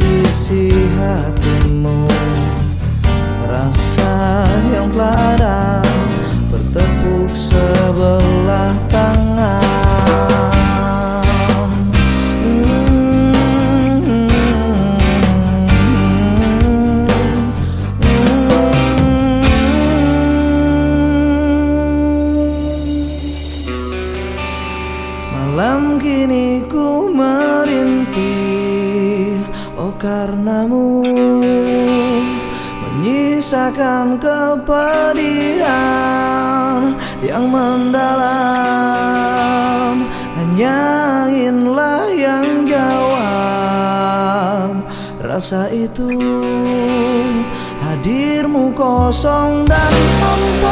isi hatimu. Rasa yang telah bertepuk sebelah tangan. Malam kini ku karenamu Menyisakan kepedihan Yang mendalam. Hanya inginlah yang jawab Rasa itu Hadirmu kosong dan hampa